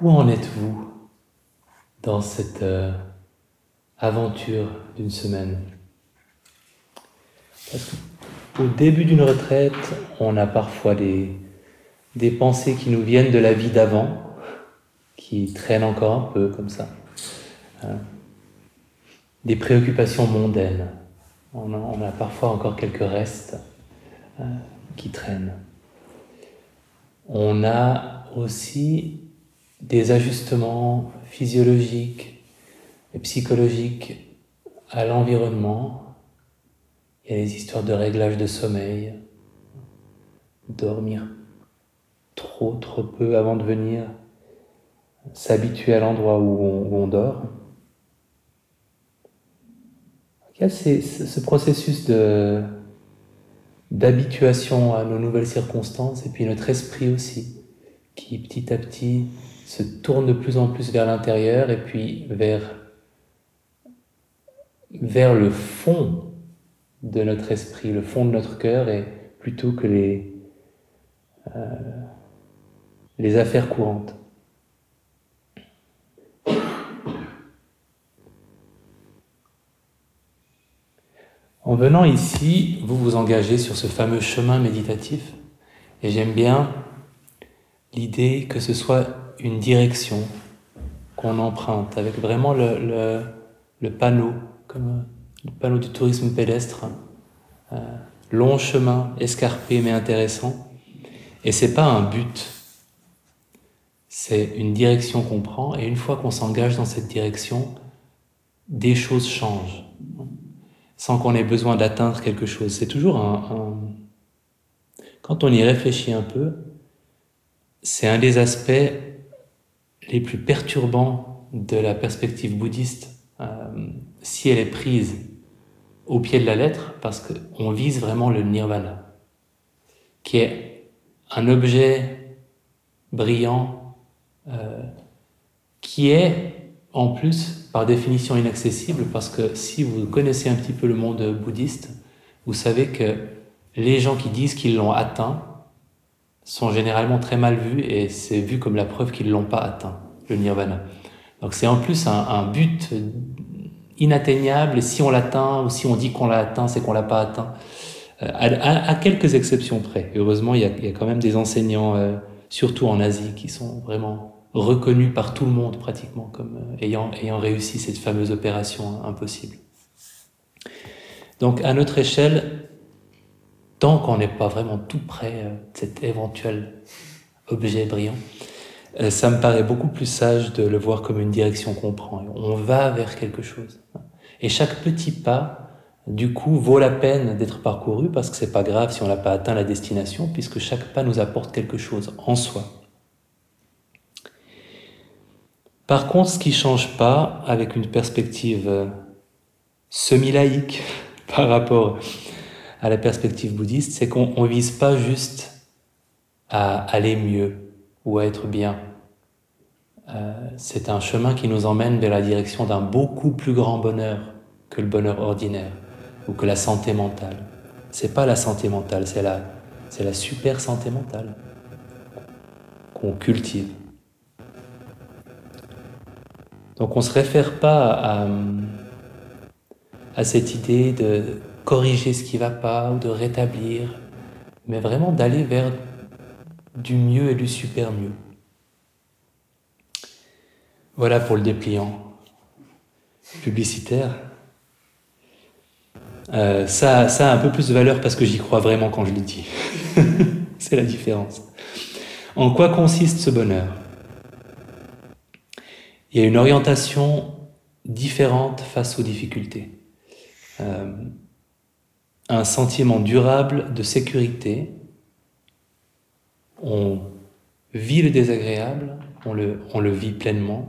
Où en êtes-vous dans cette euh, aventure d'une semaine? Parce qu'au début d'une retraite, on a parfois des, des pensées qui nous viennent de la vie d'avant, qui traînent encore un peu comme ça. Hein. Des préoccupations mondaines. On a, parfois encore quelques restes hein, qui traînent. On a aussi des ajustements physiologiques et psychologiques à l'environnement. Il y a les histoires de réglage de sommeil, dormir trop, trop peu avant de venir, s'habituer à l'endroit où, on, dort. Il y a ce processus de, d'habituation à nos nouvelles circonstances et puis notre esprit aussi qui petit à petit se tourne de plus en plus vers l'intérieur et puis vers, vers le fond de notre esprit, le fond de notre cœur et plutôt que les, euh, les affaires courantes. En venant ici, vous vous engagez sur ce fameux chemin méditatif et j'aime bien l'idée que ce soit une direction qu'on emprunte avec vraiment le, le, panneau, comme le panneau du tourisme pédestre, euh, long chemin, escarpé mais intéressant. Et c'est pas un but, c'est une direction qu'on prend et une fois qu'on s'engage dans cette direction, des choses changent sans qu'on ait besoin d'atteindre quelque chose. C'est toujours un, Quand on y réfléchit un peu, c'est un des aspects les plus perturbants de la perspective bouddhiste, euh, si elle est prise au pied de la lettre, parce qu'on vise vraiment le nirvana, qui est un objet brillant, euh, qui est en plus, par définition, inaccessible, parce que si vous connaissez un petit peu le monde bouddhiste, vous savez que les gens qui disent qu'ils l'ont atteint sont généralement très mal vus et c'est vu comme la preuve qu'ils ne l'ont pas atteint, le nirvana. Donc c'est en plus un, but inatteignable et si on l'atteint ou si on dit qu'on l'a atteint, c'est qu'on l'a pas atteint. Euh, à, quelques exceptions près. heureusement, il y, a, quand même des enseignants, euh, surtout en Asie, qui sont vraiment reconnu par tout le monde pratiquement comme euh, ayant, ayant réussi cette fameuse opération impossible. Donc à notre échelle, tant qu'on n'est pas vraiment tout près euh, de cet éventuel objet brillant, euh, ça me paraît beaucoup plus sage de le voir comme une direction qu'on prend. On va vers quelque chose. Et chaque petit pas, du coup, vaut la peine d'être parcouru parce que c'est pas grave si on n'a pas atteint la destination, puisque chaque pas nous apporte quelque chose en soi. Par contre, ce qui change pas avec une perspective euh, semi-laïque par rapport à la perspective bouddhiste, c'est qu'on ne vise pas juste à aller mieux ou à être bien. Euh, c'est un chemin qui nous emmène vers la direction d'un beaucoup plus grand bonheur que le bonheur ordinaire ou que la santé mentale. C'est pas la santé mentale, c'est la, super santé mentale qu'on cultive. Donc on ne se réfère pas à, à cette idée de corriger ce qui ne va pas ou de rétablir, mais vraiment d'aller vers du mieux et du super mieux. Voilà pour le dépliant publicitaire. Euh, ça, a un peu plus de valeur parce que j'y crois vraiment quand je le dis. C'est la différence. En quoi consiste ce bonheur? Il y a une orientation différente face aux difficultés. Euh, un sentiment durable de sécurité. On vit le désagréable, on le, vit pleinement.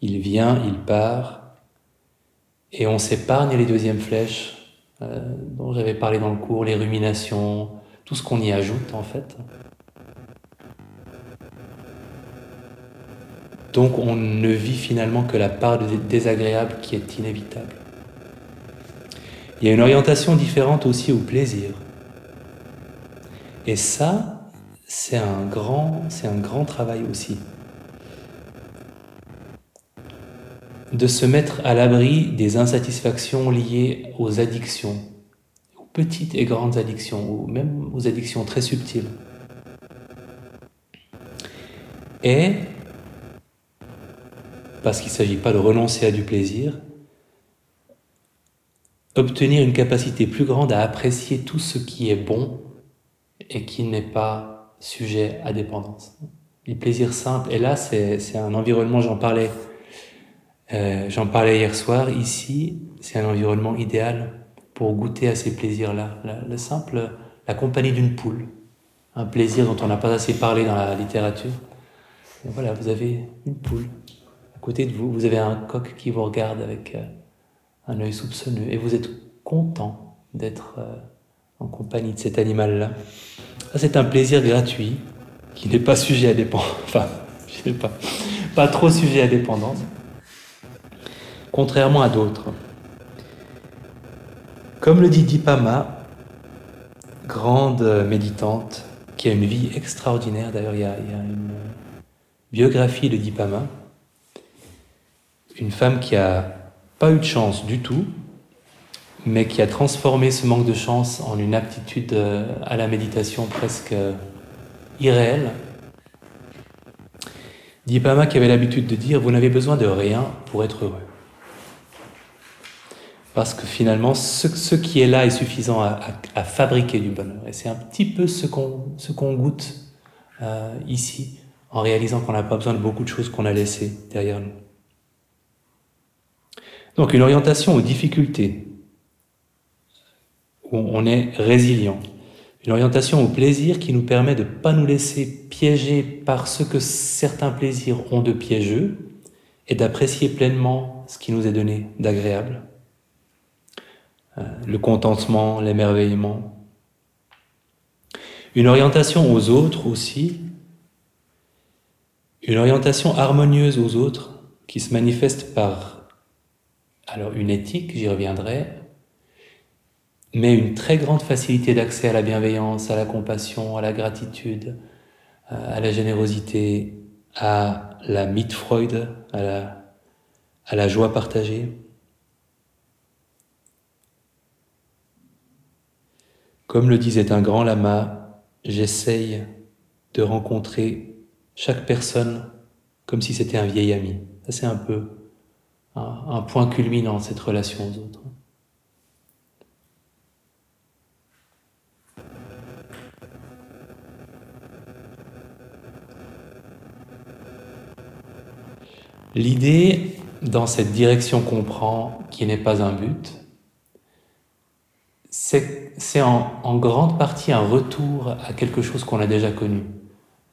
Il vient, il part, et on s'épargne les deuxièmes flèches euh, dont j'avais parlé dans le cours, les ruminations, tout ce qu'on y ajoute en fait. Donc on ne vit finalement que la part désagréable qui est inévitable. Il y a une orientation différente aussi au plaisir. Et ça, c'est un grand, travail aussi. De se mettre à l'abri des insatisfactions liées aux addictions, aux petites et grandes addictions, ou même aux addictions très subtiles. Et, parce qu'il ne s'agit pas de renoncer à du plaisir, obtenir une capacité plus grande à apprécier tout ce qui est bon et qui n'est pas sujet à dépendance. Les plaisirs simples, et là c'est un environnement, j'en parlais, euh, parlais hier soir, ici c'est un environnement idéal pour goûter à ces plaisirs-là. Le simple, la compagnie d'une poule, un plaisir dont on n'a pas assez parlé dans la littérature. Voilà, vous avez une poule à côté de vous, vous avez un coq qui vous regarde avec euh, un œil soupçonneux, et vous êtes content d'être euh, en compagnie de cet animal-là. C'est un plaisir gratuit qui n'est pas sujet à dépendance. Enfin, je sais pas, pas trop sujet à dépendance. Contrairement à d'autres. Comme le dit Dipama, grande méditante, qui a une vie extraordinaire, d'ailleurs il, y, a une biographie de Dipama, une femme qui a pas eu de chance du tout, mais qui a transformé ce manque de chance en une aptitude euh, à la méditation presque euh, irréelle. Dipama qui avait l'habitude de dire Vous n'avez besoin de rien pour être heureux. Parce que finalement, ce, qui est là est suffisant à, fabriquer du bonheur. Et c'est un petit peu ce qu'on goûte euh, ici, en réalisant qu'on n'a pas besoin de beaucoup de choses qu'on a laissées derrière nous. Donc une orientation aux difficultés, où on est résilient. Une orientation au plaisir qui nous permet de ne pas nous laisser piéger par ce que certains plaisirs ont de piégeux et d'apprécier pleinement ce qui nous est donné d'agréable. Euh, le contentement, l'émerveillement. Une orientation aux autres aussi. Une orientation harmonieuse aux autres qui se manifeste par alors une éthique, j'y reviendrai, mais une très grande facilité d'accès à la bienveillance, à la compassion, à la gratitude, euh, à la générosité, à la Mitfreude, à la, à la joie partagée. Comme le disait un grand lama, j'essaye de rencontrer chaque personne comme si c'était un vieil ami. Ça, c'est un peu un, point culminant cette relation aux autres. L'idée dans cette direction qu'on prend, qui n'est pas un but, c'est en, grande partie un retour à quelque chose qu'on a déjà connu.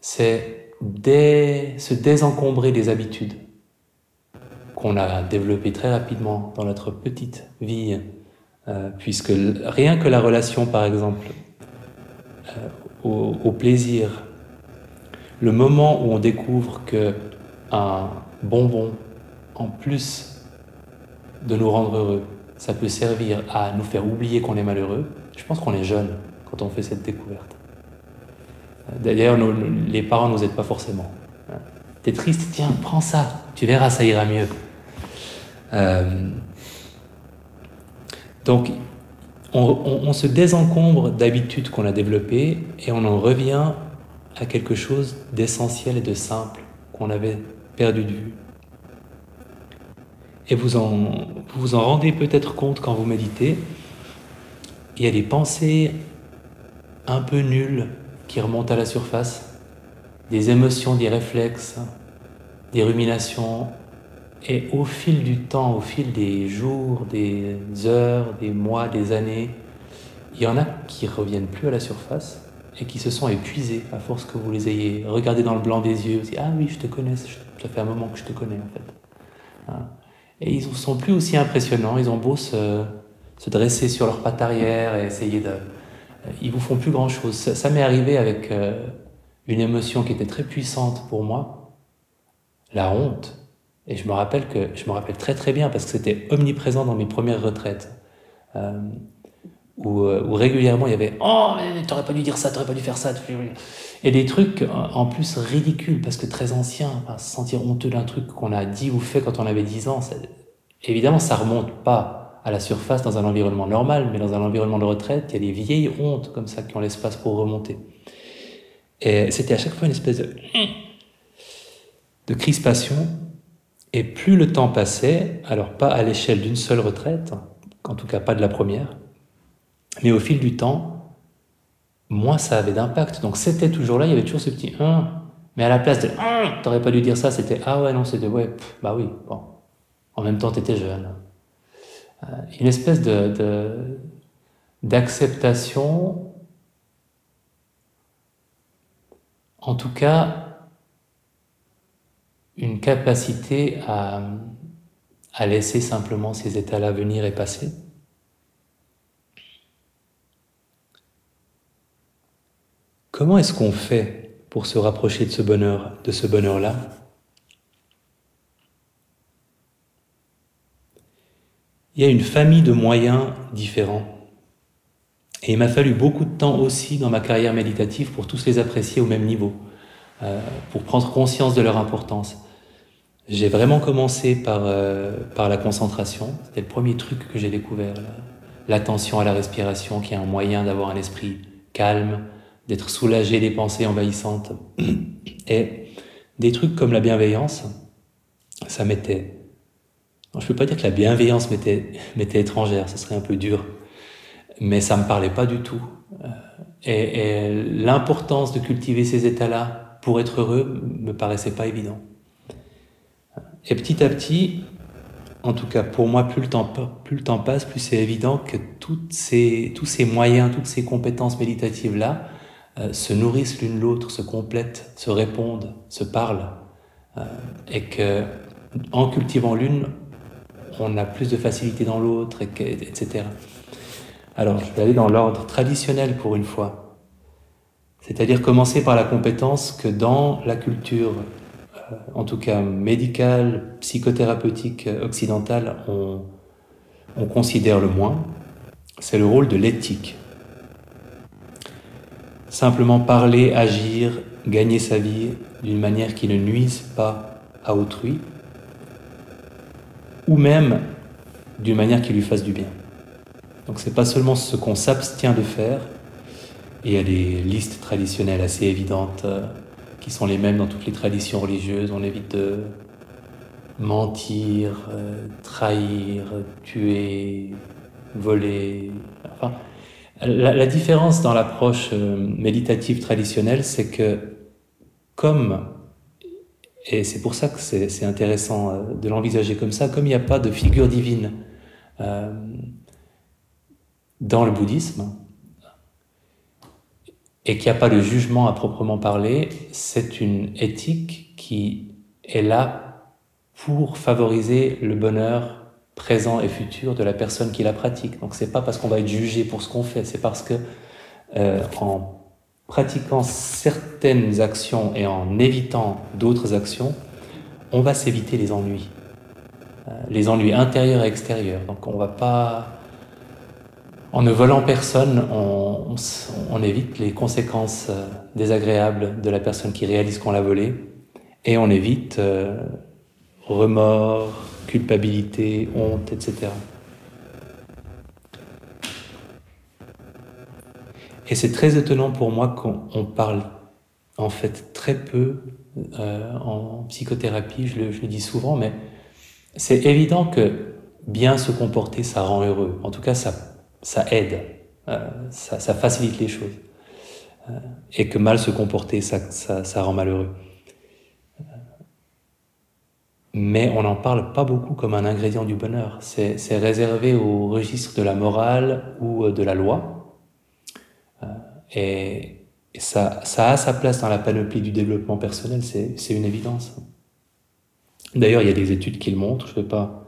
C'est se désencombrer des habitudes qu'on a développées très rapidement dans notre petite vie, euh, puisque rien que la relation, par exemple, euh, au, plaisir, le moment où on découvre que un, bonbon, en plus de nous rendre heureux, ça peut servir à nous faire oublier qu'on est malheureux, je pense qu'on est jeune quand on fait cette découverte. D'ailleurs, les parents ne nous aident pas forcément. T'es triste, tiens, prends ça, tu verras, ça ira mieux. Euh, donc, on se désencombre d'habitudes qu'on a développées et on en revient à quelque chose d'essentiel et de simple qu'on avait perdu de vue. Et vous en, vous en rendez peut-être compte quand vous méditez. Il y a des pensées un peu nulles qui remontent à la surface, des émotions, des réflexes, des ruminations. Et au fil du temps, au fil des jours, des heures, des mois, des années, il y en a qui reviennent plus à la surface et qui se sont épuisés à force que vous les ayez regardés dans le blanc des yeux. Vous dites, ah oui, je te connais, ça fait un moment que je te connais en fait. Hein. Et ils ne sont plus aussi impressionnants, ils ont beau se, se, dresser sur leurs pattes arrière et essayer de... Ils vous font plus grand-chose. Ça, m'est arrivé avec euh, une émotion qui était très puissante pour moi, la honte. Et je me rappelle que je me rappelle très très bien parce que c'était omniprésent dans mes premières retraites. Euh, où, euh, où régulièrement il y avait Oh, t'aurais pas dû dire ça, t'aurais pas dû faire ça. Et des trucs en plus ridicules, parce que très anciens, se sentir honteux d'un truc qu'on a dit ou fait quand on avait 10 ans, évidemment ça remonte pas à la surface dans un environnement normal, mais dans un environnement de retraite, il y a des vieilles hontes comme ça qui ont l'espace pour remonter. Et c'était à chaque fois une espèce de, de crispation. Et plus le temps passait, alors pas à l'échelle d'une seule retraite, en tout cas pas de la première, mais au fil du temps, moins ça avait d'impact. Donc c'était toujours là, il y avait toujours ce petit 1, mais à la place de 1, t'aurais pas dû dire ça, c'était ah ouais, non, c'était ouais, bah oui, bon. En même temps, t'étais jeune. Euh, une espèce de, d'acceptation, en tout cas, une capacité à, laisser simplement ces états-là venir et passer. Comment est-ce qu'on fait pour se rapprocher de ce bonheur, de ce bonheur-là? Il y a une famille de moyens différents. Et il m'a fallu beaucoup de temps aussi dans ma carrière méditative pour tous les apprécier au même niveau, euh, pour prendre conscience de leur importance. J'ai vraiment commencé par, euh, par la concentration. C'était le premier truc que j'ai découvert. L'attention à la respiration, qui est un moyen d'avoir un esprit calme, d'être soulagé des pensées envahissantes. Et des trucs comme la bienveillance, ça m'était... Je ne peux pas dire que la bienveillance m'était étrangère, ce serait un peu dur, mais ça ne me parlait pas du tout. Euh, et, et l'importance de cultiver ces états-là pour être heureux me paraissait pas évident. Et petit à petit, en tout cas pour moi, plus le temps, passe, plus c'est évident que tous ces moyens, toutes ces compétences méditatives-là, euh, se nourrissent l'une l'autre, se complètent, se répondent, se parlent, euh, et que en cultivant l'une, on a plus de facilité dans l'autre, etc. Alors, je vais aller dans l'ordre traditionnel pour une fois, c'est-à-dire commencer par la compétence que dans la culture, en tout cas médicale, psychothérapeutique occidentale, on, on considère le moins, c'est le rôle de l'éthique. Simplement parler, agir, gagner sa vie d'une manière qui ne nuise pas à autrui, ou même d'une manière qui lui fasse du bien. Donc c'est pas seulement ce qu'on s'abstient de faire, et il y a des listes traditionnelles assez évidentes euh, qui sont les mêmes dans toutes les traditions religieuses. On évite de mentir, euh, trahir, tuer, voler. La, différence dans l'approche euh, méditative traditionnelle, c'est que comme, et c'est pour ça que c'est intéressant euh, de l'envisager comme ça, comme il n'y a pas de figure divine dans le bouddhisme, et qu'il n'y a pas de jugement à proprement parler, c'est une éthique qui est là pour favoriser le bonheur présent et futur de la personne qui la pratique. Donc c'est pas parce qu'on va être jugé pour ce qu'on fait, c'est parce que euh, en pratiquant certaines actions et en évitant d'autres actions, on va s'éviter les ennuis, euh, les ennuis intérieurs et extérieurs. Donc on va pas, en ne volant personne, on, évite les conséquences euh, désagréables de la personne qui réalise qu'on l'a volé, et on évite euh, remords, culpabilité, honte, etc. Et c'est très étonnant pour moi qu'on parle en fait très peu euh, en psychothérapie, je le, dis souvent, mais c'est évident que bien se comporter, ça rend heureux. En tout cas, ça, ça aide, euh, ça, facilite les choses. Euh, et que mal se comporter, ça, ça rend malheureux mais on n'en parle pas beaucoup comme un ingrédient du bonheur. C'est réservé au registre de la morale ou euh, de la loi. Et, ça, ça, a sa place dans la panoplie du développement personnel, c'est une évidence. D'ailleurs, il y a des études qui le montrent, je ne vais pas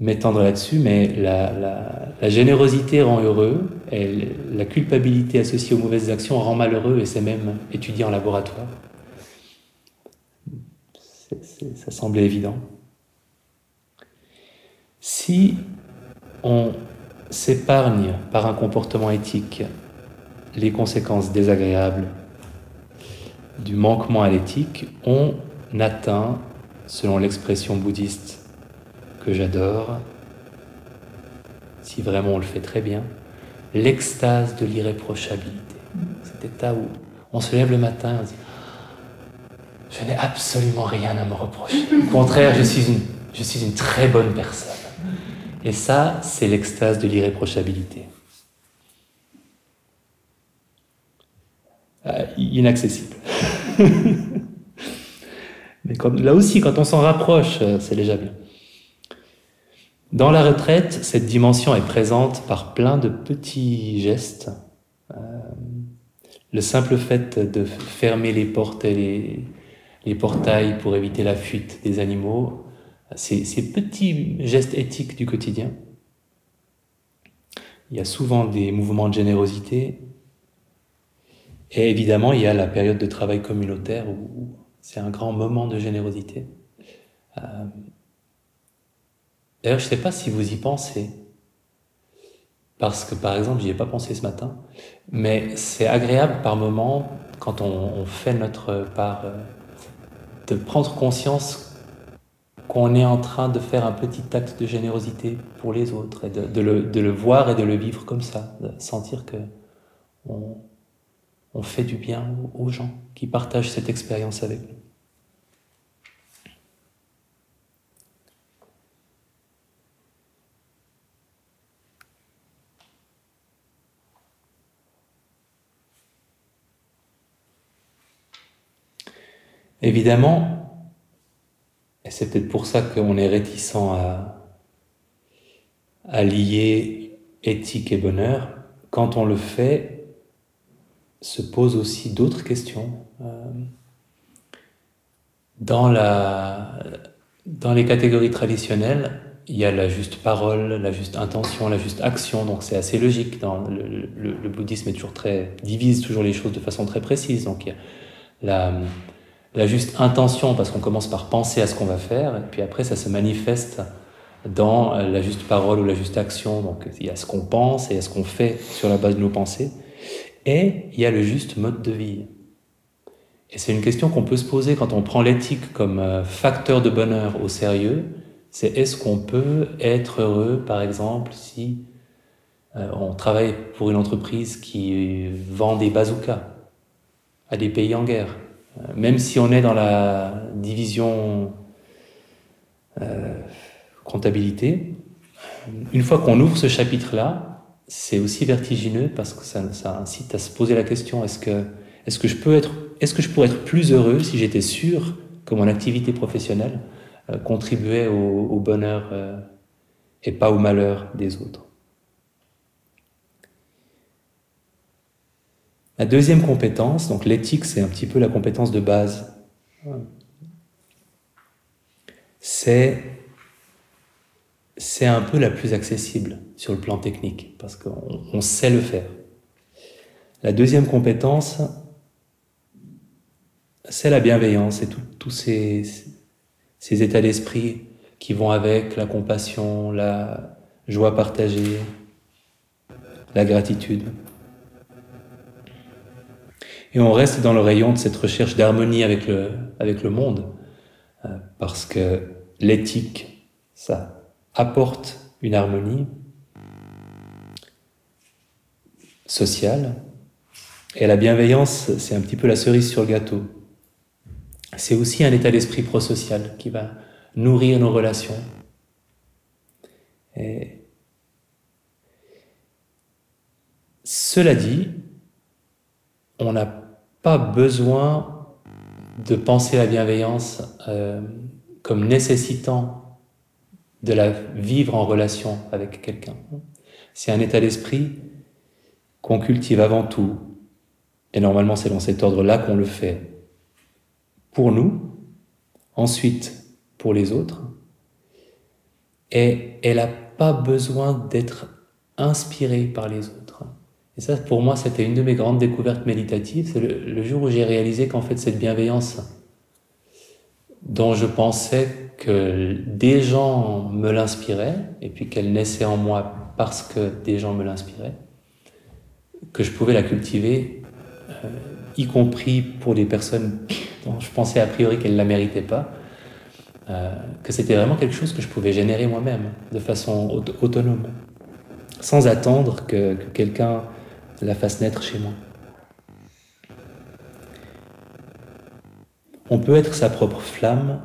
m'étendre là-dessus, mais la, générosité rend heureux, et la culpabilité associée aux mauvaises actions rend malheureux, et c'est même étudié en laboratoire ça semblait évident. Si on s'épargne par un comportement éthique les conséquences désagréables du manquement à l'éthique, on atteint, selon l'expression bouddhiste que j'adore, si vraiment on le fait très bien, l'extase de l'irréprochabilité. Cet état où on se lève le matin et on dit Je n'ai absolument rien à me reprocher. Au contraire, je suis une, je suis une très bonne personne. Et ça, c'est l'extase de l'irréprochabilité. Euh, inaccessible. Mais là aussi, quand on s'en rapproche, euh, c'est déjà bien. Dans la retraite, cette dimension est présente par plein de petits gestes. Euh, le simple fait de fermer les portes et les, portails pour éviter la fuite des animaux, ces, petits gestes éthiques du quotidien. Il y a souvent des mouvements de générosité. Et évidemment, il y a la période de travail communautaire où c'est un grand moment de générosité. Euh, D'ailleurs, je ne sais pas si vous y pensez, parce que par exemple, j'y ai pas pensé ce matin, mais c'est agréable par moment, quand on, fait notre part, euh, de prendre conscience qu'on est en train de faire un petit acte de générosité pour les autres, et de, le, voir et de le vivre comme ça, de sentir que on, fait du bien aux gens qui partagent cette expérience avec nous. Évidemment, et c'est peut-être pour ça qu'on est réticent à, lier éthique et bonheur, quand on le fait, se posent aussi d'autres questions. Euh, dans, la, dans les catégories traditionnelles, il y a la juste parole, la juste intention, la juste action, donc c'est assez logique. Le, bouddhisme est toujours très divise toujours les choses de façon très précise. Donc il y a la juste intention, parce qu'on commence par penser à ce qu'on va faire, et puis après ça se manifeste dans la juste parole ou la juste action. Donc il y a ce qu'on pense et ce qu'on fait sur la base de nos pensées, et il y a le juste mode de vie. Et c'est une question qu'on peut se poser quand on prend l'éthique comme euh, facteur de bonheur au sérieux. C'est est-ce qu'on peut être heureux, par exemple, si euh, on travaille pour une entreprise qui vend des bazookas à des pays en guerre? Même si on est dans la division euh, comptabilité, une fois qu'on ouvre ce chapitre-là, c'est aussi vertigineux parce que ça, incite à se poser la question est-ce que, je pourrais être plus heureux si j'étais sûr que mon activité professionnelle euh, contribuait au, bonheur euh, et pas au malheur des autres? La deuxième compétence, donc l'éthique, c'est un petit peu la compétence de base. C'est un peu la plus accessible sur le plan technique parce qu'on sait le faire. La deuxième compétence, c'est la bienveillance et tous ces états d'esprit qui vont avec la compassion, la joie partagée, la gratitude. Et on reste dans le rayon de cette recherche d'harmonie avec le, avec le monde, euh, parce que l'éthique, ça apporte une harmonie sociale, et la bienveillance, c'est un petit peu la cerise sur le gâteau. C'est aussi un état d'esprit prosocial qui va nourrir nos relations. Cela dit, on n'a pas besoin de penser la bienveillance euh, comme nécessitant de la vivre en relation avec quelqu'un. C'est un état d'esprit qu'on cultive avant tout. Et normalement, c'est dans cet ordre-là qu'on le fait. Pour nous, ensuite pour les autres. Et elle n'a pas besoin d'être inspirée par les autres. Et ça, pour moi, c'était une de mes grandes découvertes méditatives. C'est le, jour où j'ai réalisé qu'en fait, cette bienveillance dont je pensais que des gens me l'inspiraient, et puis qu'elle naissait en moi parce que des gens me l'inspiraient, que je pouvais la cultiver, euh, y compris pour des personnes dont je pensais a priori qu'elles ne la méritaient pas, euh, que c'était vraiment quelque chose que je pouvais générer moi-même, de façon autonome, sans attendre que, que quelqu'un la fasse naître chez moi. On peut être sa propre flamme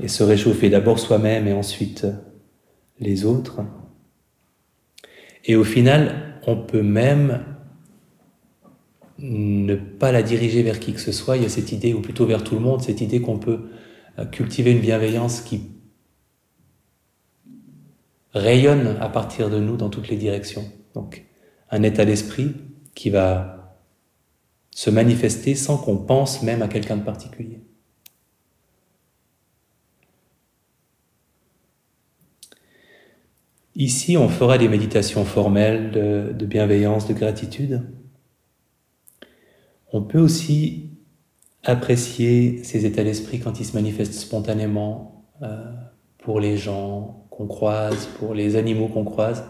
et se réchauffer d'abord soi-même et ensuite les autres. Et au final, on peut même ne pas la diriger vers qui que ce soit. Il y a cette idée, ou plutôt vers tout le monde, cette idée qu'on peut cultiver une bienveillance qui rayonne à partir de nous dans toutes les directions. Donc, un état d'esprit qui va se manifester sans qu'on pense même à quelqu'un de particulier. Ici, on fera des méditations formelles de, bienveillance, de gratitude. On peut aussi apprécier ces états d'esprit quand ils se manifestent spontanément euh, pour les gens qu'on croise, pour les animaux qu'on croise.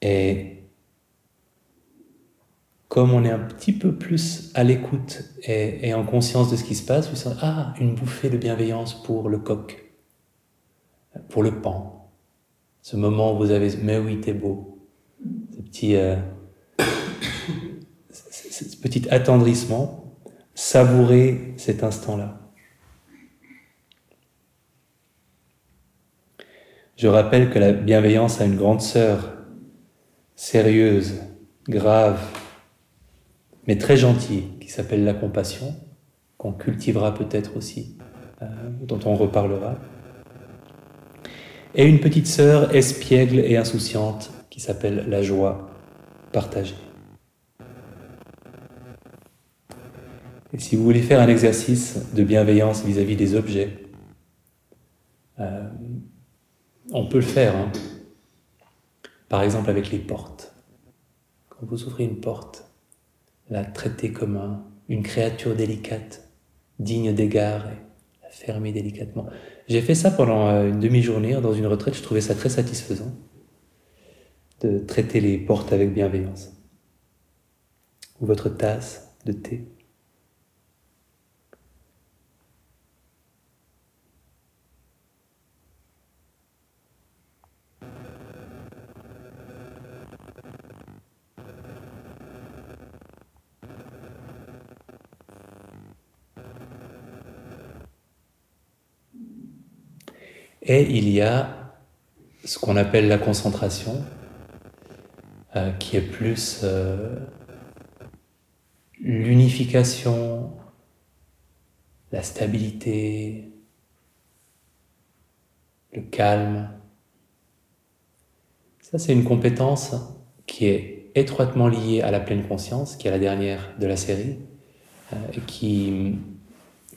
Et comme on est un petit peu plus à l'écoute et, en conscience de ce qui se passe, vous sentez, ah, une bouffée de bienveillance pour le coq pour le pan. Ce moment où vous avez, mais oui, t'es beau. Ce petit, euh, ce petit attendrissement, savourer cet instant-là. Je rappelle que la bienveillance a une grande sœur, sérieuse, grave, mais très gentille, qui s'appelle la compassion, qu'on cultivera peut-être aussi, euh, dont on reparlera et une petite sœur espiègle et insouciante qui s'appelle la joie partagée. Et si vous voulez faire un exercice de bienveillance vis-à-vis des objets, euh, on peut le faire. Hein. Par exemple avec les portes. Quand vous ouvrez une porte, la traiter comme une créature délicate, digne d'égard, et la fermer délicatement. J'ai fait ça pendant euh, une demi-journée dans une retraite, je trouvais ça très satisfaisant de traiter les portes avec bienveillance. Ou votre tasse de thé. Et il y a ce qu'on appelle la concentration, euh, qui est plus euh, l'unification, la stabilité, le calme. Ça, c'est une compétence qui est étroitement liée à la pleine conscience, qui est la dernière de la série, euh, qui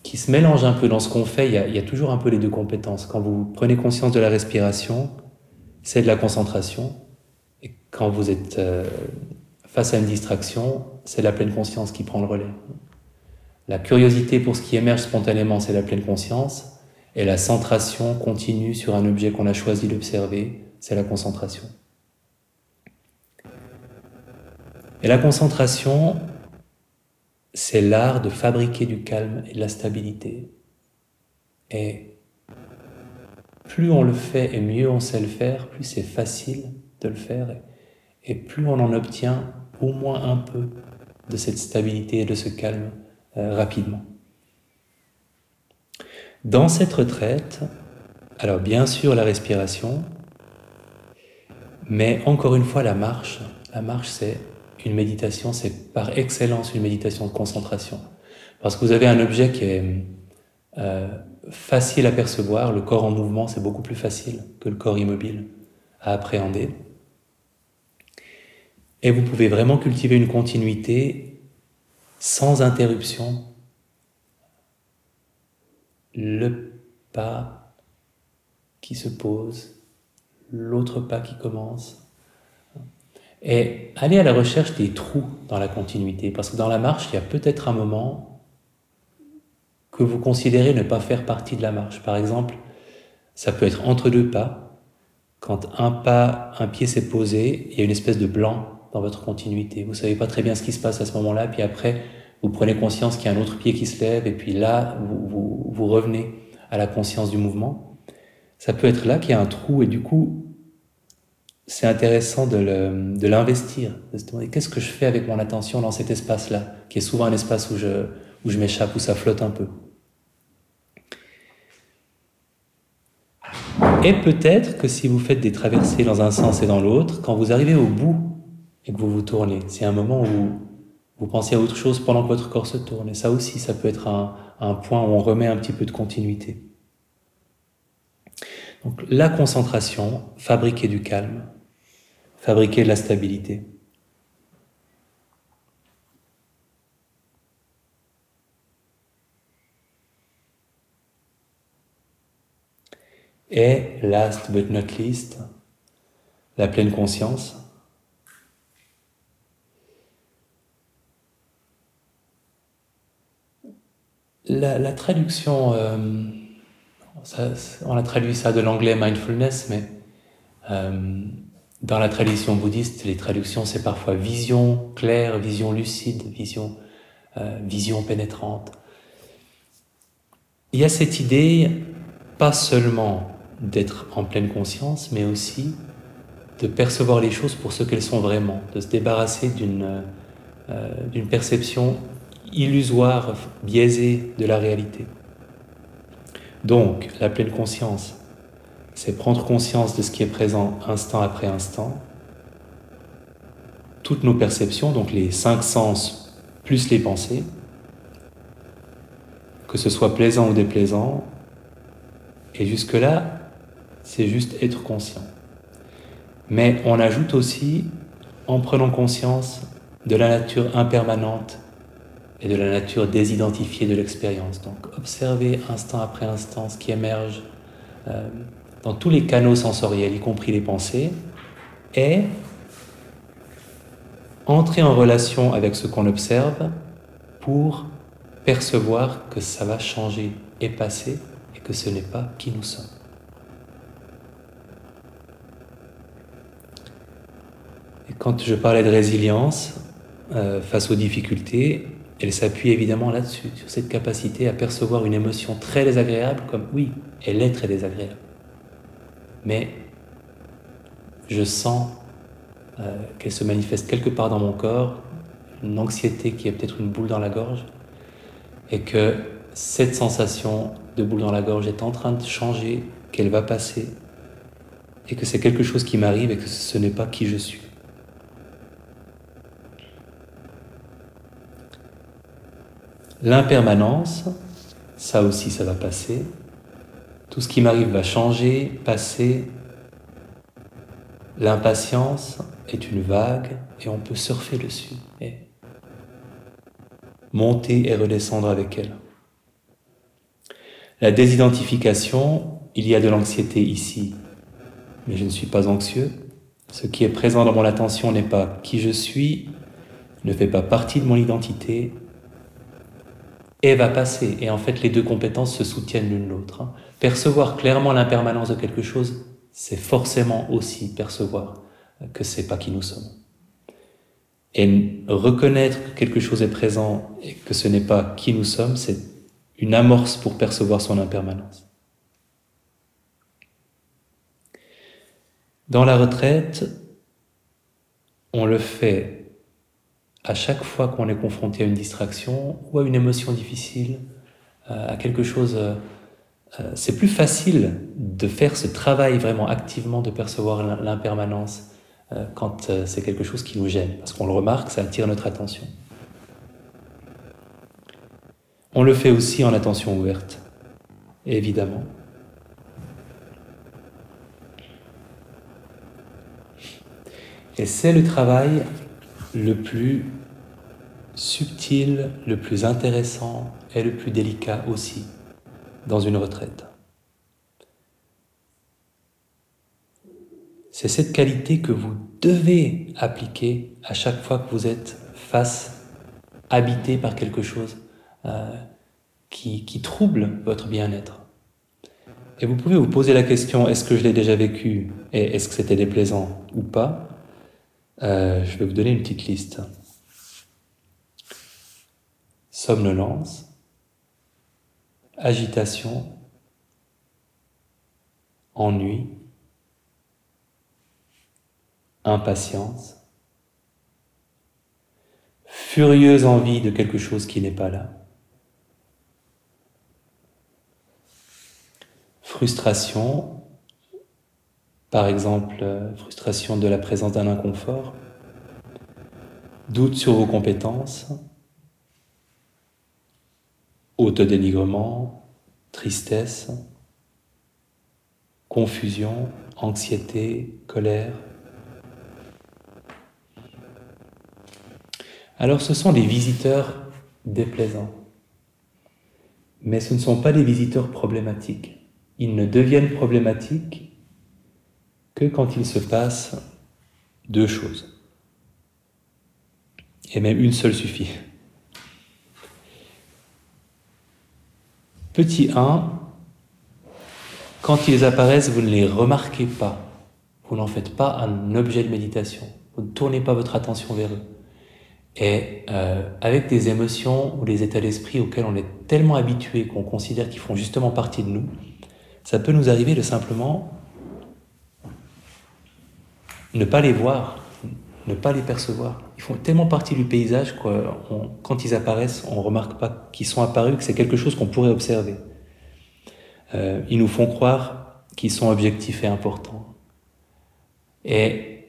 qui se mélange un peu dans ce qu'on fait. Il y, a, toujours un peu les deux compétences. Quand vous prenez conscience de la respiration, c'est de la concentration. Et quand vous êtes euh, face à une distraction, c'est la pleine conscience qui prend le relais. La curiosité pour ce qui émerge spontanément, c'est la pleine conscience. Et la centration continue sur un objet qu'on a choisi d'observer, c'est la concentration. Et la concentration, c'est l'art de fabriquer du calme et de la stabilité. Et plus on le fait et mieux on sait le faire, plus c'est facile de le faire et, plus on en obtient au moins un peu de cette stabilité et de ce calme euh, rapidement. Dans cette retraite, alors bien sûr la respiration, mais encore une fois la marche. La marche c'est une méditation, c'est par excellence une méditation de concentration. Parce que vous avez un objet qui est euh, facile à percevoir, le corps en mouvement, c'est beaucoup plus facile que le corps immobile à appréhender. Et vous pouvez vraiment cultiver une continuité sans interruption. Le pas qui se pose, l'autre pas qui commence, et aller à la recherche des trous dans la continuité, parce que dans la marche, il y a peut-être un moment que vous considérez ne pas faire partie de la marche. Par exemple, Ça peut être entre deux pas. Quand un pas, un pied s'est posé, il y a une espèce de blanc dans votre continuité. Vous savez pas très bien ce qui se passe à ce moment-là, puis après, vous prenez conscience qu'il y a un autre pied qui se lève, et puis là, vous, vous, revenez à la conscience du mouvement. Ça peut être là qu'il y a un trou, et du coup, c'est intéressant de l'investir, de, qu'est-ce que je fais avec mon attention dans cet espace-là, qui est souvent un espace où je, où je m'échappe, où ça flotte un peu? Et peut-être que si vous faites des traversées dans un sens et dans l'autre, quand vous arrivez au bout et que vous vous tournez, c'est un moment où vous pensez à autre chose pendant que votre corps se tourne. Et ça aussi, ça peut être un, un point où on remet un petit peu de continuité. Donc la concentration, fabriquer du calme, fabriquer de la stabilité. Et last but not least, la pleine conscience. La, traduction, euh, on a traduit ça de l'anglais mindfulness, mais euh, dans la tradition bouddhiste, les traductions c'est parfois vision claire, vision lucide, vision, euh, vision pénétrante. Il y a cette idée, pas seulement d'être en pleine conscience, mais aussi de percevoir les choses pour ce qu'elles sont vraiment, de se débarrasser d'une euh, d'une perception illusoire, biaisée de la réalité. Donc, la pleine conscience, c'est prendre conscience de ce qui est présent instant après instant. Toutes nos perceptions, donc les cinq sens plus les pensées, que ce soit plaisant ou déplaisant, et jusque-là, c'est juste être conscient. Mais on ajoute aussi, en prenant conscience de la nature impermanente et de la nature désidentifiée de l'expérience. Donc observer instant après instant ce qui émerge euh, dans tous les canaux sensoriels, y compris les pensées, et entrer en relation avec ce qu'on observe pour percevoir que ça va changer et passer et que ce n'est pas qui nous sommes. Quand je parlais de résilience euh, face aux difficultés, elle s'appuie évidemment là-dessus, sur cette capacité à percevoir une émotion très désagréable comme oui, elle est très désagréable. Mais je sens euh, qu'elle se manifeste quelque part dans mon corps, une anxiété qui est peut-être une boule dans la gorge, et que cette sensation de boule dans la gorge est en train de changer, qu'elle va passer, et que c'est quelque chose qui m'arrive et que ce n'est pas qui je suis. L'impermanence, ça aussi, ça va passer. Tout ce qui m'arrive va changer, passer. L'impatience est une vague et on peut surfer dessus monter et redescendre avec elle. La désidentification, il y a de l'anxiété ici, mais je ne suis pas anxieux. Ce qui est présent dans mon attention n'est pas qui je suis, ne fait pas partie de mon identité, et va passer. Et en fait, les deux compétences se soutiennent l'une l'autre. Percevoir clairement l'impermanence de quelque chose, c'est forcément aussi percevoir que c'est pas qui nous sommes. Et reconnaître que quelque chose est présent et que ce n'est pas qui nous sommes, c'est une amorce pour percevoir son impermanence. Dans la retraite, on le fait à chaque fois qu'on est confronté à une distraction ou à une émotion difficile, euh, à quelque chose, euh, euh, c'est plus facile de faire ce travail vraiment activement de percevoir l'impermanence quand c'est quelque chose qui nous gêne, parce qu'on le remarque, ça attire notre attention. On le fait aussi en attention ouverte, évidemment. Et c'est le travail le plus subtil, le plus intéressant et le plus délicat aussi dans une retraite. C'est cette qualité que vous devez appliquer à chaque fois que vous êtes face, habité par quelque chose euh, qui, qui trouble votre bien-être. et vous pouvez vous poser la question, est-ce que je l'ai déjà vécu et est-ce que c'était déplaisant ou pas? Euh, Je vais vous donner une petite liste. Somnolence, agitation, ennui, impatience, furieuse envie de quelque chose qui n'est pas là, frustration, par exemple frustration de la présence d'un inconfort, doute sur vos compétences, autodénigrement, tristesse, confusion, anxiété, colère. Alors ce sont des visiteurs déplaisants, mais ce ne sont pas des visiteurs problématiques. Ils ne deviennent problématiques que quand il se passe deux choses. Et même une seule suffit. Petit 1, quand ils apparaissent, vous ne les remarquez pas. Vous n'en faites pas un objet de méditation. Vous ne tournez pas votre attention vers eux. Et euh, avec des émotions ou des états d'esprit auxquels on est tellement habitué qu'on considère qu'ils font justement partie de nous, ça peut nous arriver de simplement ne pas les voir, ne pas les percevoir. Ils font tellement partie du paysage que quand ils apparaissent, on ne remarque pas qu'ils sont apparus, que c'est quelque chose qu'on pourrait observer. Euh, ils nous font croire qu'ils sont objectifs et importants. Et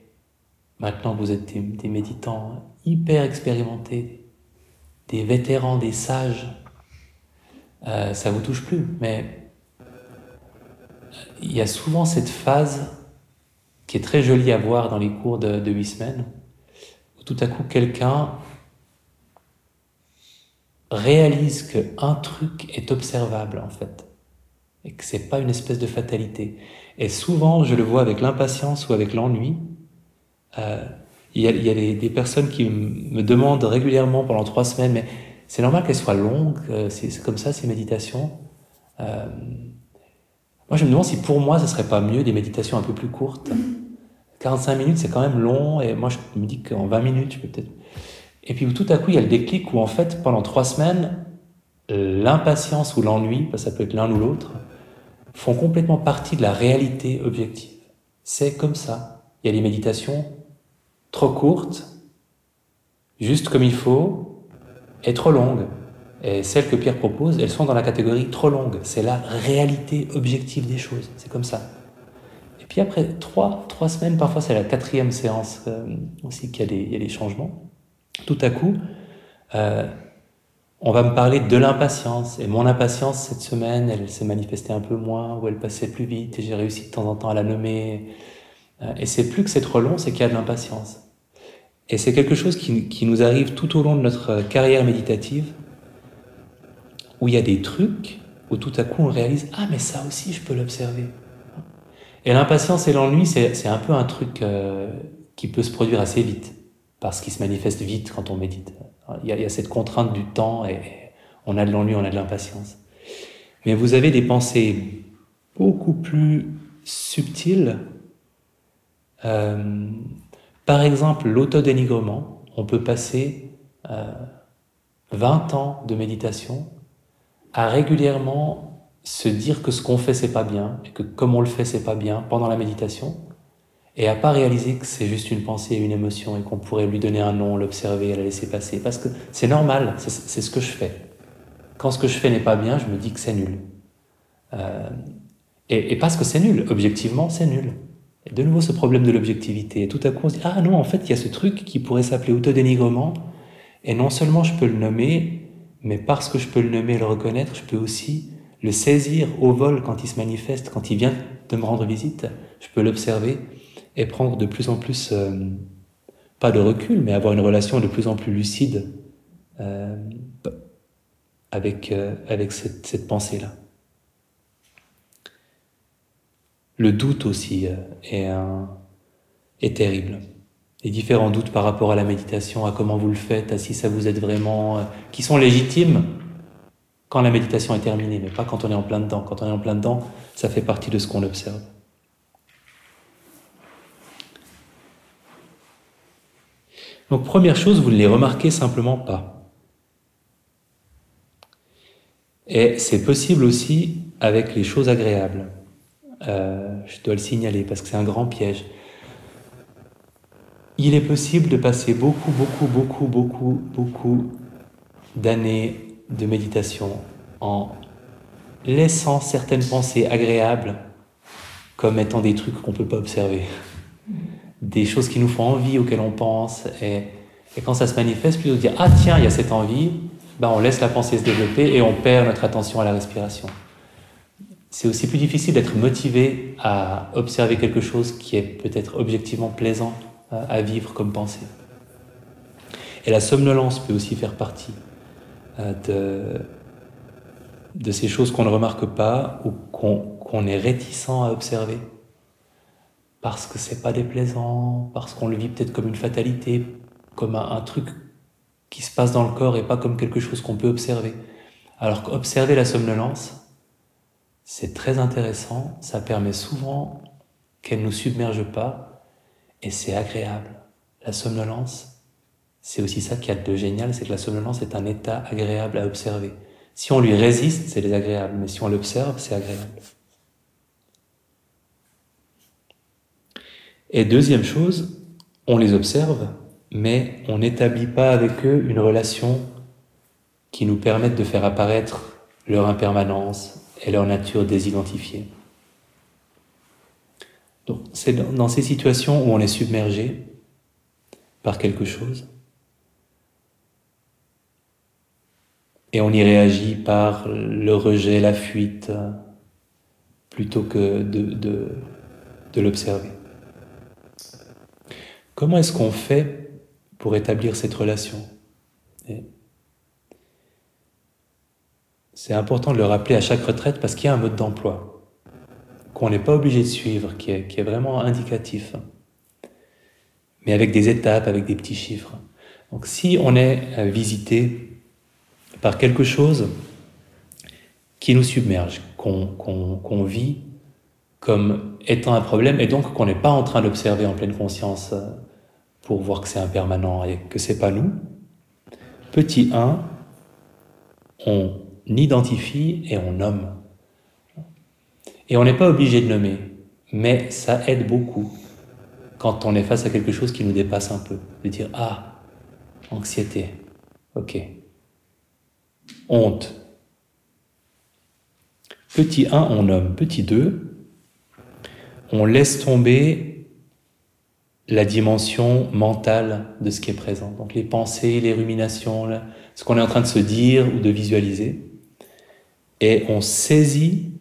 maintenant, vous êtes des, méditants hyper expérimentés, des vétérans, des sages. Euh, ça vous touche plus, mais il y a souvent cette phase qui est très jolie à voir dans les cours de, huit semaines, où tout à coup quelqu'un réalise qu'un truc est observable en fait et que c'est pas une espèce de fatalité. Et souvent, je le vois avec l'impatience ou avec l'ennui. Euh, il y a, des, personnes qui me demandent régulièrement pendant trois semaines, mais c'est normal qu'elles soient longues, euh, c'est comme ça ces méditations. Euh, moi, je me demande si pour moi, ce serait pas mieux des méditations un peu plus courtes. 45 minutes, c'est quand même long, et moi, je me dis qu'en 20 minutes, je peux peut-être. Et puis tout à coup, il y a le déclic où en fait, pendant trois semaines, l'impatience ou l'ennui, ça peut être l'un ou l'autre, font complètement partie de la réalité objective. C'est comme ça. Il y a des méditations trop courtes, juste comme il faut, et trop longues. Et celles que Pierre propose, elles sont dans la catégorie trop longue. C'est la réalité objective des choses. C'est comme ça. Puis après trois, trois semaines, parfois c'est la quatrième séance euh, aussi qu'il y, a des changements. Tout à coup, euh, on va me parler de l'impatience. Et mon impatience, cette semaine, elle s'est manifestée un peu moins, ou elle passait plus vite, et j'ai réussi de temps en temps à la nommer. Euh, et c'est plus que c'est trop long, c'est qu'il y a de l'impatience. Et c'est quelque chose qui, nous arrive tout au long de notre carrière méditative, où il y a des trucs, où tout à coup on réalise, ah mais ça aussi je peux l'observer. Et l'impatience et l'ennui, c'est un peu un truc euh, qui peut se produire assez vite, parce qu'il se manifeste vite quand on médite. Il y, a, cette contrainte du temps et on a de l'ennui, on a de l'impatience. Mais vous avez des pensées beaucoup plus subtiles. Euh, par exemple, l'autodénigrement. On peut passer 20 euh, ans de méditation à régulièrement se dire que ce qu'on fait c'est pas bien et que comme on le fait c'est pas bien pendant la méditation et à pas réaliser que c'est juste une pensée une émotion et qu'on pourrait lui donner un nom, l'observer la laisser passer. Parce que c'est normal, c'est ce que je fais. Quand ce que je fais n'est pas bien, je me dis que c'est nul. Euh, et, parce que c'est nul, objectivement, c'est nul. De nouveau ce problème de l'objectivité. Et tout à coup, on se dit, ah non, en fait, il y a ce truc qui pourrait s'appeler autodénigrement. Et non seulement je peux le nommer, mais parce que je peux le nommer et le reconnaître, je peux aussi le saisir au vol quand il se manifeste, quand il vient de me rendre visite. Je peux l'observer et prendre de plus en plus, euh, pas de recul, mais avoir une relation de plus en plus lucide euh, avec, euh, cette, pensée-là. Le doute aussi est, est terrible. Les différents doutes par rapport à la méditation, à comment vous le faites, à si ça vous aide vraiment, qui sont légitimes, quand la méditation est terminée, mais pas quand on est en plein dedans. Quand on est en plein dedans, ça fait partie de ce qu'on observe. Donc première chose, vous ne les remarquez simplement pas. Et c'est possible aussi avec les choses agréables. Euh, je dois le signaler parce que c'est un grand piège. Il est possible de passer beaucoup, beaucoup, beaucoup, beaucoup, beaucoup d'années de méditation en laissant certaines pensées agréables comme étant des trucs qu'on ne peut pas observer des choses qui nous font envie, auxquelles on pense. Et, quand ça se manifeste, plutôt dire Ah, tiens, il y a cette envie, ben, on laisse la pensée se développer et on perd notre attention à la respiration. C'est aussi plus difficile d'être motivé à observer quelque chose qui est peut-être objectivement plaisant à vivre comme pensée. Et la somnolence peut aussi faire partie de, de ces choses qu'on ne remarque pas ou qu'on est réticent à observer parce que c'est pas déplaisant, parce qu'on le vit peut-être comme une fatalité, comme un, truc qui se passe dans le corps et pas comme quelque chose qu'on peut observer. Alors qu'observer la somnolence, c'est très intéressant, ça permet souvent qu'elle ne nous submerge pas et c'est agréable. La somnolence, c'est aussi ça qui a de génial, c'est que la somnolence est un état agréable à observer. Si on lui résiste, c'est désagréable, mais si on l'observe, c'est agréable. Et deuxième chose, on les observe, mais on n'établit pas avec eux une relation qui nous permette de faire apparaître leur impermanence et leur nature désidentifiée. Donc c'est dans ces situations où on est submergé par quelque chose et on y réagit par le rejet, la fuite, plutôt que de, de l'observer. Comment est-ce qu'on fait pour établir cette relation? C'est important de le rappeler à chaque retraite parce qu'il y a un mode d'emploi qu'on n'est pas obligé de suivre, qui est, qui est vraiment indicatif, mais avec des étapes, avec des petits chiffres. Donc si on est visité par quelque chose qui nous submerge, qu'on vit comme étant un problème, et donc qu'on n'est pas en train d'observer en pleine conscience euh, pour voir que c'est impermanent et que c'est pas nous. Petit 1, on identifie et on nomme. Et on n'est pas obligé de nommer, mais ça aide beaucoup quand on est face à quelque chose qui nous dépasse un peu. De dire Ah, anxiété, ok. Honte. Petit 1, on nomme. Petit 2, on laisse tomber la dimension mentale de ce qui est présent. Donc les pensées, les ruminations, ce qu'on est en train de se dire ou de visualiser. Et on saisit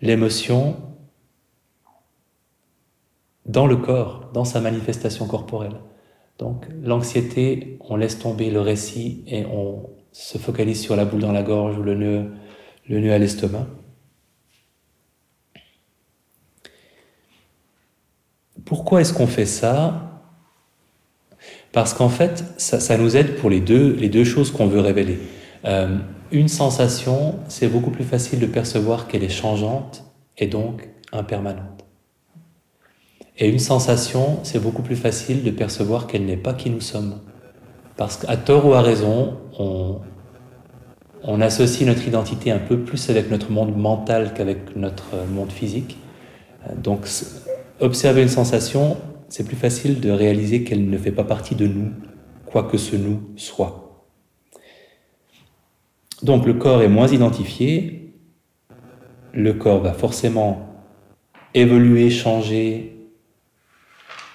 l'émotion dans le corps, dans sa manifestation corporelle. Donc l'anxiété, on laisse tomber le récit et on se focalise sur la boule dans la gorge ou le nœud, le nœud à l'estomac. Pourquoi est-ce qu'on fait ça? Parce qu'en fait, ça, nous aide pour les deux, les deux choses qu'on veut révéler. Euh, une sensation, c'est beaucoup plus facile de percevoir qu'elle est changeante et donc impermanente. Et une sensation, c'est beaucoup plus facile de percevoir qu'elle n'est pas qui nous sommes. Parce qu'à tort ou à raison, on, associe notre identité un peu plus avec notre monde mental qu'avec notre monde physique. Donc observer une sensation, c'est plus facile de réaliser qu'elle ne fait pas partie de nous, quoi que ce nous soit. Donc le corps est moins identifié, le corps va forcément évoluer, changer,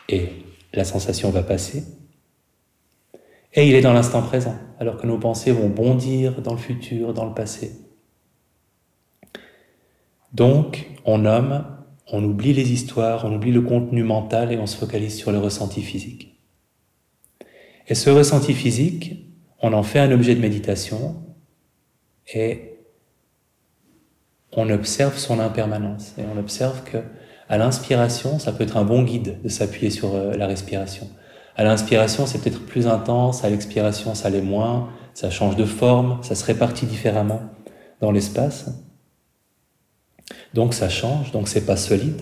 et la sensation va passer. Et il est dans l'instant présent, alors que nos pensées vont bondir dans le futur, dans le passé. Donc, on nomme on oublie les histoires, on oublie le contenu mental et on se focalise sur le ressenti physique. Et ce ressenti physique, on en fait un objet de méditation et on observe son impermanence et on observe que à l'inspiration, ça peut être un bon guide de s'appuyer sur euh, la respiration. À l'inspiration, c'est peut-être plus intense, à l'expiration, ça l'est moins, ça change de forme, ça se répartit différemment. dans l'espace. Donc ça change, donc c'est pas solide,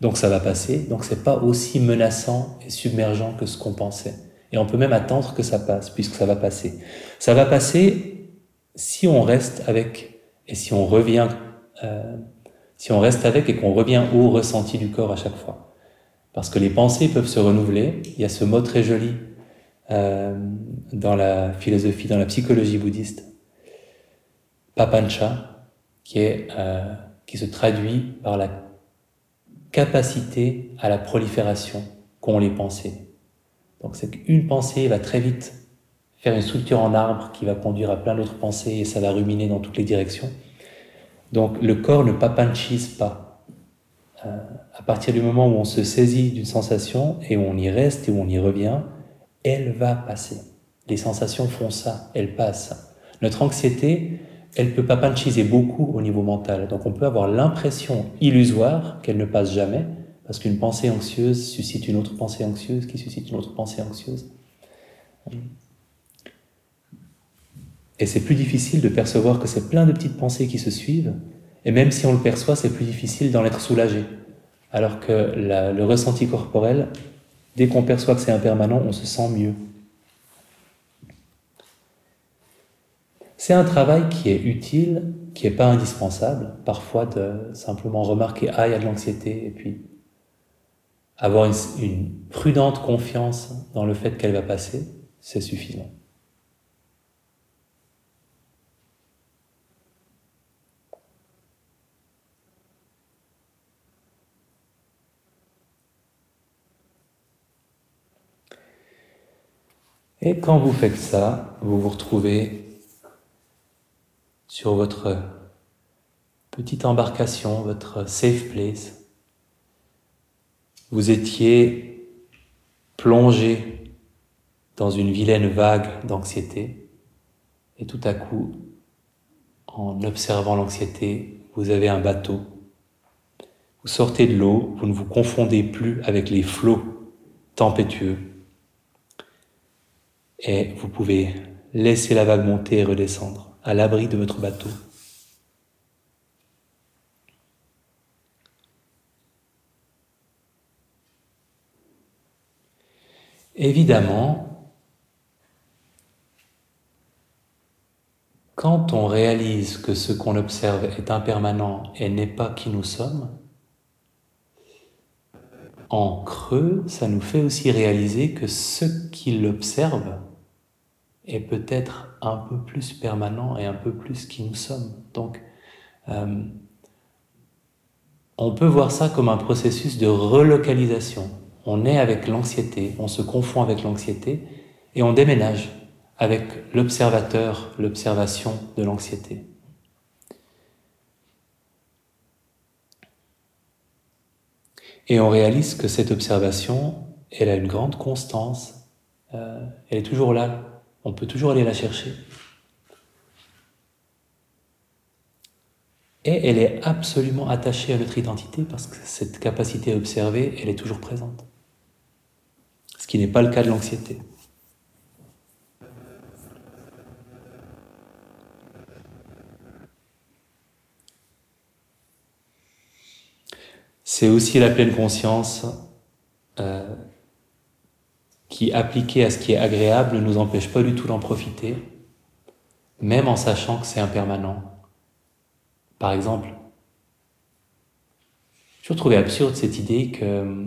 donc ça va passer, donc c'est pas aussi menaçant et submergent que ce qu'on pensait. Et on peut même attendre que ça passe, puisque ça va passer. Ça va passer si on reste avec et si on revient, euh, si on reste avec et qu'on revient au ressenti du corps à chaque fois. Parce que les pensées peuvent se renouveler. Il y a ce mot très joli euh, dans la philosophie, dans la psychologie bouddhiste, papancha, qui, est, euh, qui se traduit par la capacité à la prolifération qu'ont les pensées. Donc c'est qu'une pensée va très vite faire une structure en arbre qui va conduire à plein d'autres pensées et ça va ruminer dans toutes les directions. Donc le corps ne papanchise pas. Euh, à partir du moment où on se saisit d'une sensation et où on y reste et où on y revient, elle va passer. Les sensations font ça, elles passent. Notre anxiété, elle peut papanchiser beaucoup au niveau mental. Donc on peut avoir l'impression illusoire qu'elle ne passe jamais, parce qu'une pensée anxieuse suscite une autre pensée anxieuse qui suscite une autre pensée anxieuse. Et c'est plus difficile de percevoir que c'est plein de petites pensées qui se suivent, et même si on le perçoit, c'est plus difficile d'en être soulagé. Alors que le ressenti corporel, dès qu'on perçoit que c'est impermanent, on se sent mieux. C'est un travail qui est utile, qui n'est pas indispensable, parfois de simplement remarquer, ah, il y a de l'anxiété, et puis avoir une, prudente confiance dans le fait qu'elle va passer, c'est suffisant. Et quand vous faites ça, vous vous retrouvez sur votre petite embarcation, votre safe place, vous étiez plongé dans une vilaine vague d'anxiété, et tout à coup, en observant l'anxiété, vous avez un bateau. Vous sortez de l'eau, vous ne vous confondez plus avec les flots tempétueux, et vous pouvez laisser la vague monter et redescendre à l'abri de votre bateau. Évidemment, quand on réalise que ce qu'on observe est impermanent et n'est pas qui nous sommes, en creux, ça nous fait aussi réaliser que ce qui l'observe est peut-être un peu plus permanent et un peu plus qui nous sommes. Donc, euh, on peut voir ça comme un processus de relocalisation on est avec l'anxiété, on se confond avec l'anxiété et on déménage avec l'observateur, l'observation de l'anxiété. Et on réalise que cette observation, elle a une grande constance, euh, elle est toujours là, on peut toujours aller la chercher. Et elle est absolument attachée à notre identité parce que cette capacité à observer, elle est toujours présente ce qui n'est pas le cas de l'anxiété. C'est aussi la pleine conscience euh, qui, appliquée à ce qui est agréable, ne nous empêche pas du tout d'en profiter, même en sachant que c'est impermanent. Par exemple, je trouvais absurde cette idée que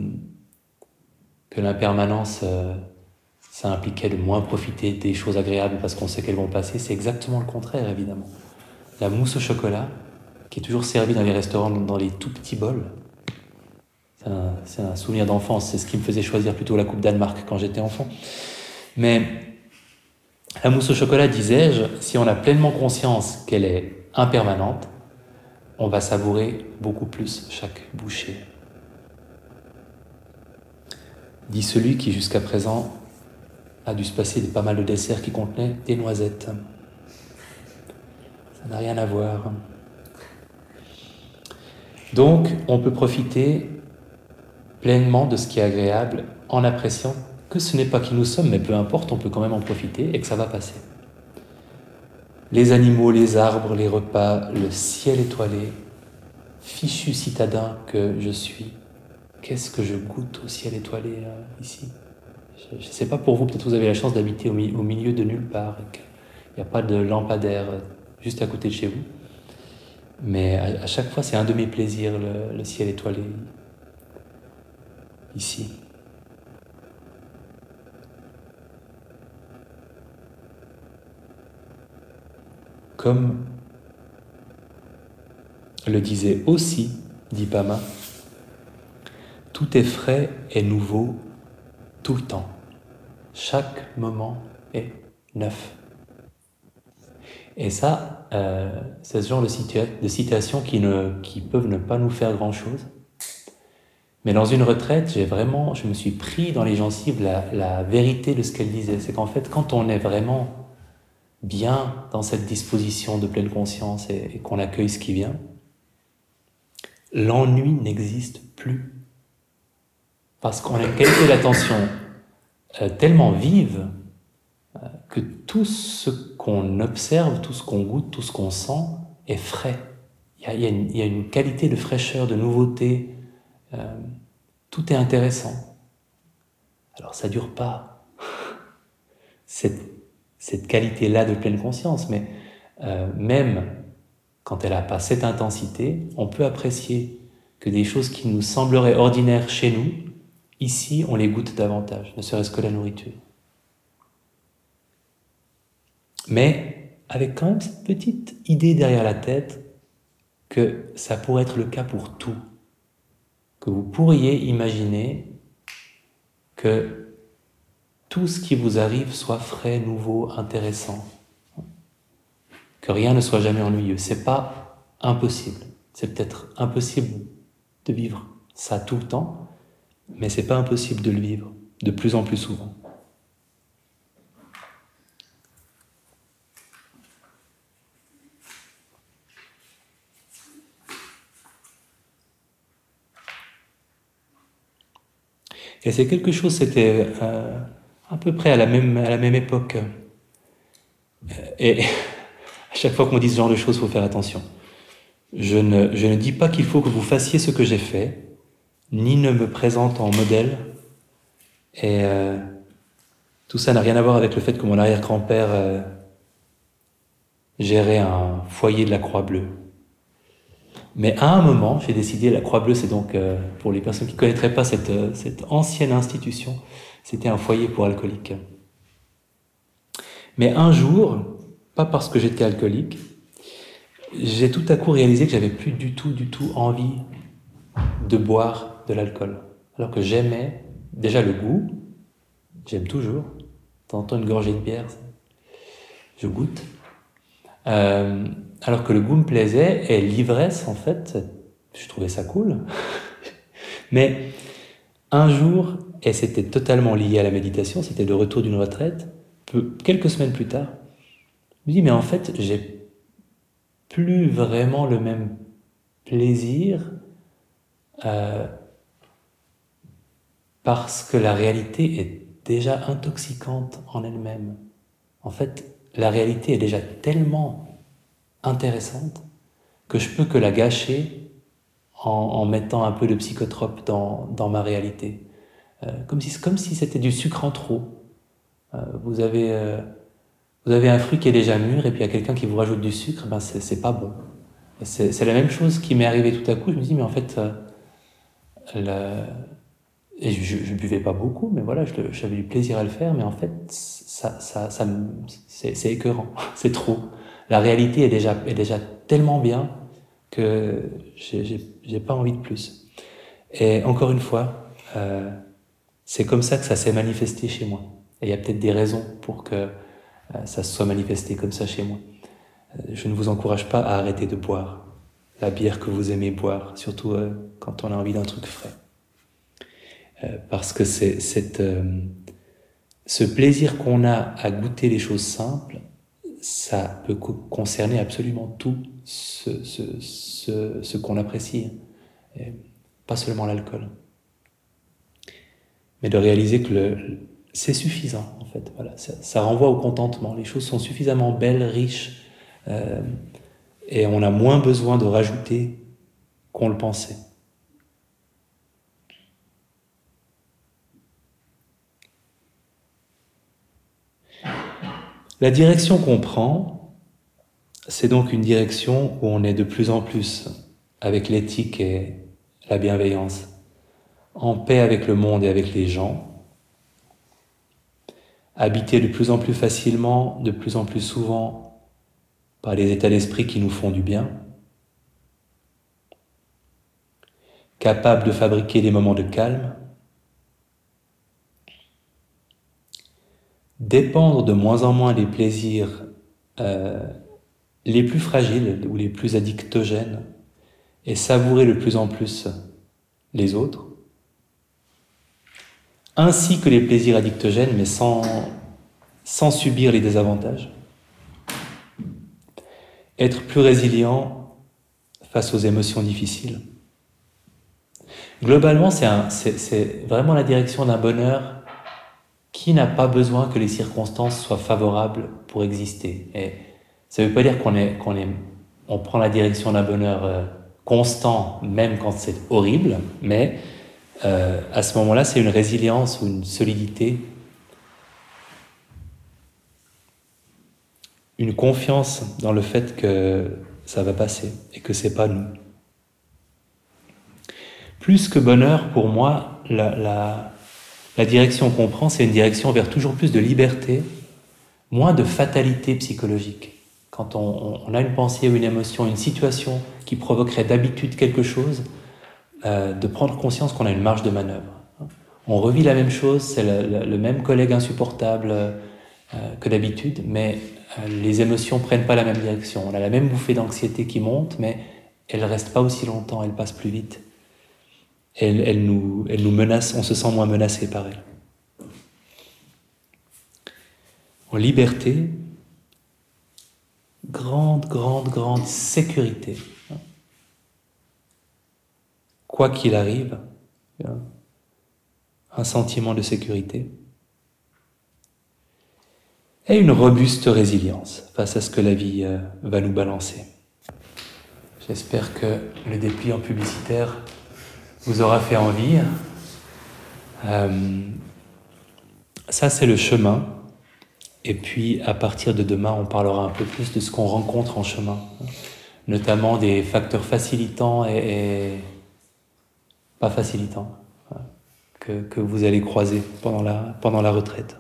que l'impermanence, euh, ça impliquait de moins profiter des choses agréables parce qu'on sait qu'elles vont passer. C'est exactement le contraire, évidemment. La mousse au chocolat, qui est toujours servie dans les restaurants dans les tout petits bols, c'est un, souvenir d'enfance. C'est ce qui me faisait choisir plutôt la Coupe Danemark quand j'étais enfant. Mais la mousse au chocolat, disais-je, si on a pleinement conscience qu'elle est impermanente, on va savourer beaucoup plus chaque bouchée dit celui qui jusqu'à présent a dû se passer de pas mal de desserts qui contenaient des noisettes. Ça n'a rien à voir. Donc, on peut profiter pleinement de ce qui est agréable en appréciant que ce n'est pas qui nous sommes, mais peu importe, on peut quand même en profiter et que ça va passer. les animaux, les arbres, les repas, le ciel étoilé, fichu citadin que je suis, qu'est-ce que je goûte au ciel étoilé euh, ici? Je ne sais pas pour vous, peut-être vous avez la chance d'habiter au, milieu de nulle part, il n'y a pas de lampadaire euh, juste à côté de chez vous. Mais à, chaque fois, c'est un de mes plaisirs, le ciel étoilé, ici. Comme le disait aussi Dipama, tout est frais et nouveau tout le temps. Chaque moment est neuf. Et ça, euh, c'est ce genre de, de citations qui, ne, qui peuvent ne pas nous faire grand-chose. Mais dans une retraite, j'ai vraiment, je me suis pris dans les gencives la, la vérité de ce qu'elle disait. C'est qu'en fait, quand on est vraiment bien dans cette disposition de pleine conscience et, qu'on accueille ce qui vient, l'ennui n'existe plus. Parce qu'on a qualité d'attention euh, tellement vive euh, que tout ce qu'on observe, tout ce qu'on goûte, tout ce qu'on sent est frais. Il y, a, une, qualité de fraîcheur, de nouveauté. Euh, tout est intéressant. Alors ça dure pas. Cette cette qualité-là de pleine conscience, mais euh, même quand elle n'a pas cette intensité, on peut apprécier que des choses qui nous sembleraient ordinaires chez nous, ici, on les goûte davantage, ne serait-ce que la nourriture. Mais avec quand même cette petite idée derrière la tête que ça pourrait être le cas pour tout, que vous pourriez imaginer que tout ce qui vous arrive soit frais, nouveau, intéressant. Que rien ne soit jamais ennuyeux. C'est pas impossible. C'est peut-être impossible de vivre ça tout le temps, mais c'est pas impossible de le vivre de plus en plus souvent. Et c'est quelque chose, c'était euh, à peu près à la même, époque. Et à chaque fois qu'on dit ce genre de choses, il faut faire attention. Je ne, dis pas qu'il faut que vous fassiez ce que j'ai fait, ni ne me présente en modèle. Et euh, tout ça n'a rien à voir avec le fait que mon arrière-grand-père euh, gérait un foyer de la Croix-Bleue. Mais à un moment, j'ai décidé, la Croix-Bleue, c'est donc, euh, pour les personnes qui ne connaîtraient pas cette, cette ancienne institution, c'était un foyer pour alcooliques. Mais un jour, pas parce que j'étais alcoolique, j'ai tout à coup réalisé que j'avais plus du tout, du tout envie de boire de l'alcool. Alors que j'aimais déjà le goût, j'aime toujours. T'entends une gorgée de bière, je goûte. Euh, alors que le goût me plaisait et l'ivresse, en fait, je trouvais ça cool. Mais un jour, et c'était totalement lié à la méditation, c'était le retour d'une retraite. quelques semaines plus tard, je me dis, mais en fait, j'ai plus vraiment le même plaisir euh, parce que la réalité est déjà intoxicante en elle-même. En fait, la réalité est déjà tellement intéressante que je peux que la gâcher en, mettant un peu de psychotrope dans ma réalité. Euh, comme si, comme si c'était du sucre en trop. Euh, vous, avez, euh, vous avez un fruit qui est déjà mûr et puis il y a quelqu'un qui vous rajoute du sucre, ben c'est pas bon. C'est la même chose qui m'est arrivé tout à coup. Je me dis, mais en fait, et je, ne buvais pas beaucoup, mais voilà, j'avais du plaisir à le faire, mais en fait, ça, ça, ça c'est écœurant, c'est trop. La réalité est déjà, est déjà tellement bien que j'ai pas envie de plus. Et encore une fois, euh, c'est comme ça que ça s'est manifesté chez moi. Et il y a peut-être des raisons pour que euh, ça se soit manifesté comme ça chez moi. Euh, je ne vous encourage pas à arrêter de boire la bière que vous aimez boire, surtout euh, quand on a envie d'un truc frais. Parce que c'est cette, ce plaisir qu'on a à goûter les choses simples, ça peut concerner absolument tout ce, ce, ce, qu'on apprécie, et pas seulement l'alcool mais de réaliser que c'est suffisant en fait. Voilà, ça, renvoie au contentement. Les choses sont suffisamment belles, riches, Euh, et on a moins besoin de rajouter qu'on le pensait. La direction qu'on prend, c'est donc une direction où on est de plus en plus avec l'éthique et la bienveillance, en paix avec le monde et avec les gens, habité de plus en plus facilement, de plus en plus souvent par les états d'esprit qui nous font du bien, capable de fabriquer des moments de calme, dépendre de moins en moins des plaisirs euh, les plus fragiles ou les plus addictogènes et savourer de plus en plus les autres, ainsi que les plaisirs addictogènes, mais sans subir les désavantages. Être plus résilient face aux émotions difficiles. Globalement, c'est vraiment la direction d'un bonheur qui n'a pas besoin que les circonstances soient favorables pour exister? Et ça ne veut pas dire qu'on est, qu'on est, on prend la direction d'un bonheur euh, constant, même quand c'est horrible, mais euh, à ce moment-là, c'est une résilience ou une solidité, une confiance dans le fait que ça va passer et que c'est pas nous. Plus que bonheur, pour moi, la, la, la direction qu'on prend, c'est une direction vers toujours plus de liberté, moins de fatalité psychologique. Quand on, a une pensée ou une émotion, une situation qui provoquerait d'habitude quelque chose, euh, de prendre conscience qu'on a une marge de manœuvre. On revit la même chose, c'est le, le, même collègue insupportable euh, que d'habitude, mais euh, les émotions prennent pas la même direction. On a la même bouffée d'anxiété qui monte, mais elle reste pas aussi longtemps, elle passe plus vite elle, nous, nous menace, on se sent moins menacé par elle. En liberté, grande, grande, grande sécurité. Quoi qu'il arrive, un sentiment de sécurité et une robuste résilience face à ce que la vie euh, va nous balancer. J'espère que le dépliant publicitaire vous aura fait envie. Euh, ça, c'est le chemin. Et puis, à partir de demain, on parlera un peu plus de ce qu'on rencontre en chemin, notamment des facteurs facilitants et, pas facilitants que, que, vous allez croiser pendant la retraite.